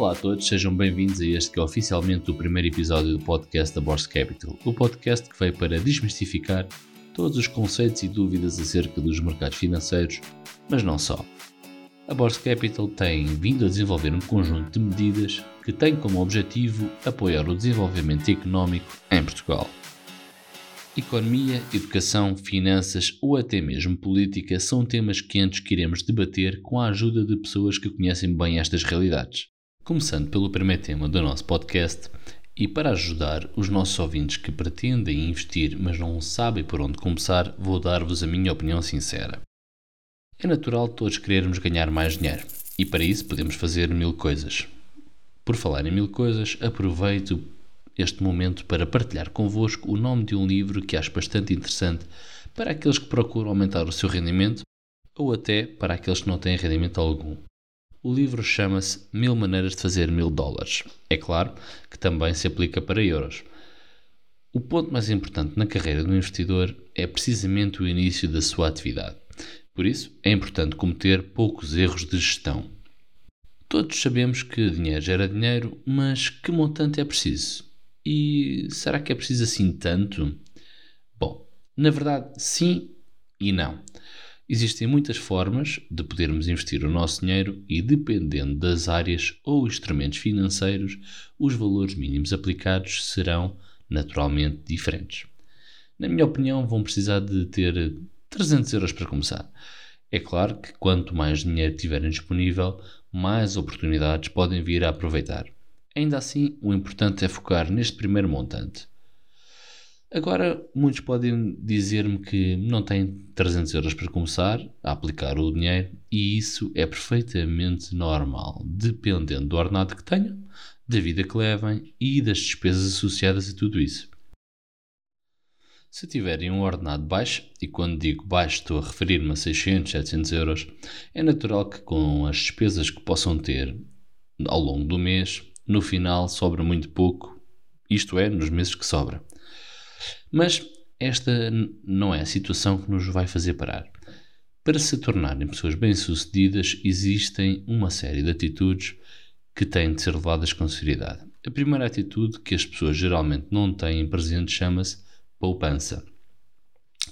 Olá a todos, sejam bem-vindos a este que é oficialmente o primeiro episódio do podcast da Borse Capital, o podcast que veio para desmistificar todos os conceitos e dúvidas acerca dos mercados financeiros, mas não só. A Borse Capital tem vindo a desenvolver um conjunto de medidas que tem como objetivo apoiar o desenvolvimento económico em Portugal. Economia, educação, finanças ou até mesmo política são temas quentes que iremos debater com a ajuda de pessoas que conhecem bem estas realidades. Começando pelo primeiro tema do nosso podcast, e para ajudar os nossos ouvintes que pretendem investir, mas não sabem por onde começar, vou dar-vos a minha opinião sincera. É natural todos querermos ganhar mais dinheiro, e para isso podemos fazer mil coisas. Por falar em mil coisas, aproveito este momento para partilhar convosco o nome de um livro que acho bastante interessante para aqueles que procuram aumentar o seu rendimento ou até para aqueles que não têm rendimento algum. O livro chama-se Mil Maneiras de Fazer Mil Dólares. É claro que também se aplica para euros. O ponto mais importante na carreira do investidor é precisamente o início da sua atividade. Por isso, é importante cometer poucos erros de gestão. Todos sabemos que dinheiro gera dinheiro, mas que montante é preciso? E será que é preciso assim tanto? Bom, na verdade, sim e não. Existem muitas formas de podermos investir o nosso dinheiro e, dependendo das áreas ou instrumentos financeiros, os valores mínimos aplicados serão naturalmente diferentes. Na minha opinião, vão precisar de ter 300 euros para começar. É claro que quanto mais dinheiro tiverem disponível, mais oportunidades podem vir a aproveitar. Ainda assim, o importante é focar neste primeiro montante. Agora, muitos podem dizer-me que não têm 300 euros para começar a aplicar o dinheiro e isso é perfeitamente normal, dependendo do ordenado que tenham, da vida que levem e das despesas associadas a tudo isso. Se tiverem um ordenado baixo, e quando digo baixo estou a referir-me a 600, 700 euros, é natural que com as despesas que possam ter ao longo do mês, no final sobra muito pouco, isto é, nos meses que sobra. Mas esta não é a situação que nos vai fazer parar. Para se tornarem pessoas bem-sucedidas, existem uma série de atitudes que têm de ser levadas com seriedade. A primeira atitude que as pessoas geralmente não têm presente chama-se poupança.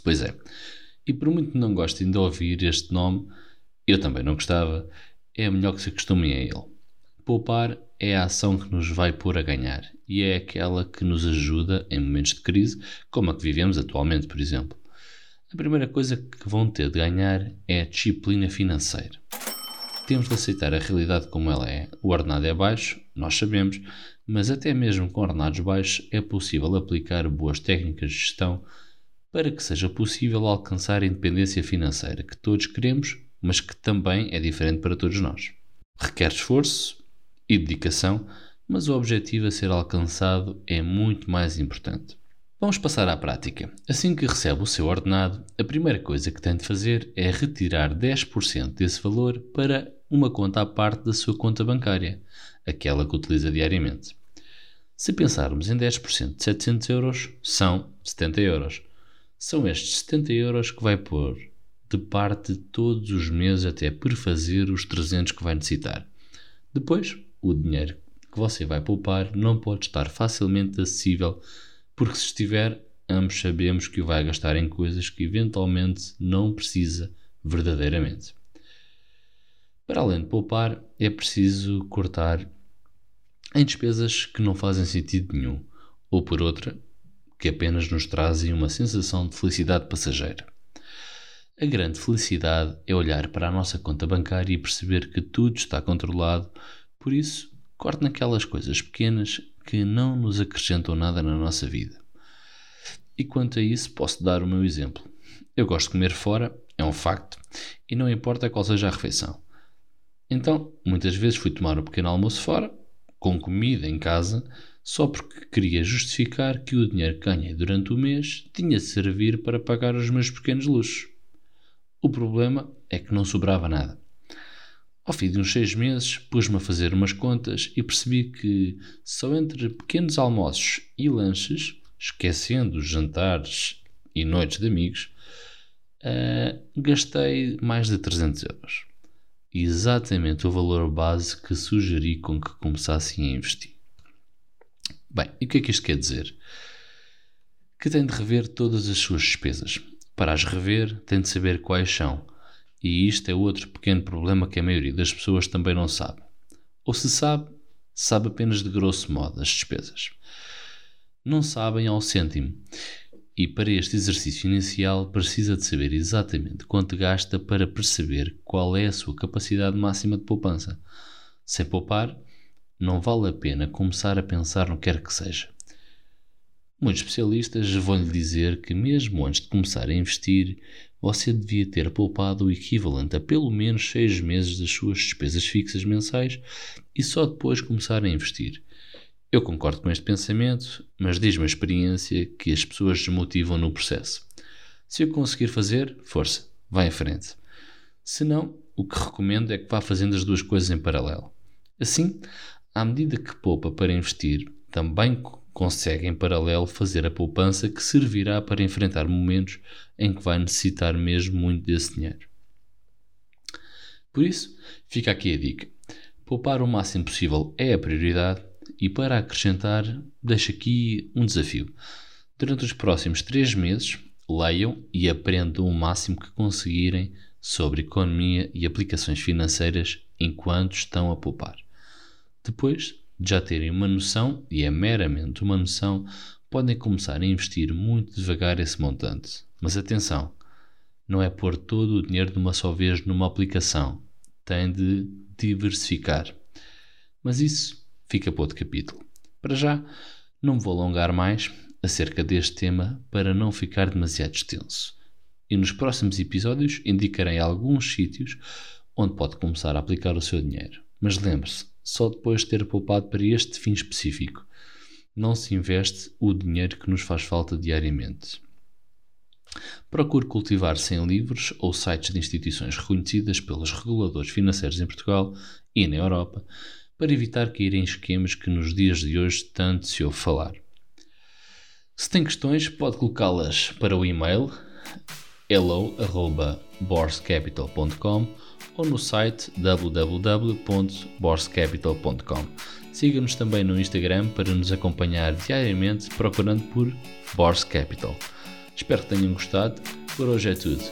Pois é, e por muito que não gostem de ouvir este nome, eu também não gostava, é melhor que se acostumem a ele. Poupar é a ação que nos vai pôr a ganhar e é aquela que nos ajuda em momentos de crise, como a que vivemos atualmente, por exemplo. A primeira coisa que vão ter de ganhar é a disciplina financeira. Temos de aceitar a realidade como ela é. O ordenado é baixo, nós sabemos, mas até mesmo com ordenados baixos é possível aplicar boas técnicas de gestão para que seja possível alcançar a independência financeira que todos queremos, mas que também é diferente para todos nós. Requer esforço, e dedicação, mas o objetivo a ser alcançado é muito mais importante. Vamos passar à prática. Assim que recebe o seu ordenado, a primeira coisa que tem de fazer é retirar 10% desse valor para uma conta à parte da sua conta bancária, aquela que utiliza diariamente. Se pensarmos em 10% de 700 euros, são 70 euros. São estes 70 euros que vai pôr de parte todos os meses até perfazer os 300 que vai necessitar. Depois, o dinheiro que você vai poupar não pode estar facilmente acessível, porque se estiver, ambos sabemos que o vai gastar em coisas que eventualmente não precisa verdadeiramente. Para além de poupar, é preciso cortar em despesas que não fazem sentido nenhum, ou por outra, que apenas nos trazem uma sensação de felicidade passageira. A grande felicidade é olhar para a nossa conta bancária e perceber que tudo está controlado por isso, corte naquelas coisas pequenas que não nos acrescentam nada na nossa vida. E quanto a isso, posso dar o meu exemplo. Eu gosto de comer fora, é um facto, e não importa qual seja a refeição. Então, muitas vezes fui tomar um pequeno almoço fora, com comida em casa, só porque queria justificar que o dinheiro que ganhei durante o mês tinha de servir para pagar os meus pequenos luxos. O problema é que não sobrava nada. Ao fim de uns seis meses, pus-me a fazer umas contas e percebi que só entre pequenos almoços e lanches, esquecendo os jantares e noites de amigos, uh, gastei mais de 300 euros. exatamente o valor base que sugeri com que começassem a investir. Bem, e o que é que isto quer dizer? Que tem de rever todas as suas despesas. Para as rever, tem de saber quais são. E isto é outro pequeno problema que a maioria das pessoas também não sabe. Ou se sabe, sabe apenas de grosso modo as despesas. Não sabem ao cêntimo. E para este exercício inicial precisa de saber exatamente quanto gasta para perceber qual é a sua capacidade máxima de poupança. Sem poupar, não vale a pena começar a pensar no que quer que seja. Muitos especialistas vão lhe dizer que, mesmo antes de começar a investir, você devia ter poupado o equivalente a pelo menos seis meses das suas despesas fixas mensais e só depois começar a investir. Eu concordo com este pensamento, mas diz-me a experiência que as pessoas desmotivam no processo. Se eu conseguir fazer, força, vá em frente. Se não, o que recomendo é que vá fazendo as duas coisas em paralelo. Assim, à medida que poupa para investir, também consegue em paralelo fazer a poupança que servirá para enfrentar momentos em que vai necessitar mesmo muito desse dinheiro. Por isso, fica aqui a dica. Poupar o máximo possível é a prioridade e para acrescentar, deixo aqui um desafio. Durante os próximos três meses, leiam e aprendam o máximo que conseguirem sobre economia e aplicações financeiras enquanto estão a poupar. Depois de já terem uma noção, e é meramente uma noção, podem começar a investir muito devagar esse montante. Mas atenção, não é pôr todo o dinheiro de uma só vez numa aplicação. Tem de diversificar. Mas isso fica para outro capítulo. Para já, não me vou alongar mais acerca deste tema para não ficar demasiado extenso. E nos próximos episódios indicarei alguns sítios onde pode começar a aplicar o seu dinheiro. Mas lembre-se, só depois de ter poupado para este fim específico. Não se investe o dinheiro que nos faz falta diariamente. Procure cultivar-se em livros ou sites de instituições reconhecidas pelos reguladores financeiros em Portugal e na Europa para evitar cair em esquemas que nos dias de hoje tanto se ouve falar. Se tem questões, pode colocá-las para o e-mail hello.borscapital.com ou no site www.borscapital.com. Siga-nos também no Instagram para nos acompanhar diariamente procurando por Bors Capital. Espero que tenham gostado. Por hoje é tudo.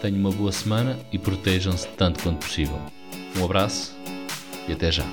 Tenham uma boa semana e protejam-se tanto quanto possível. Um abraço e até já.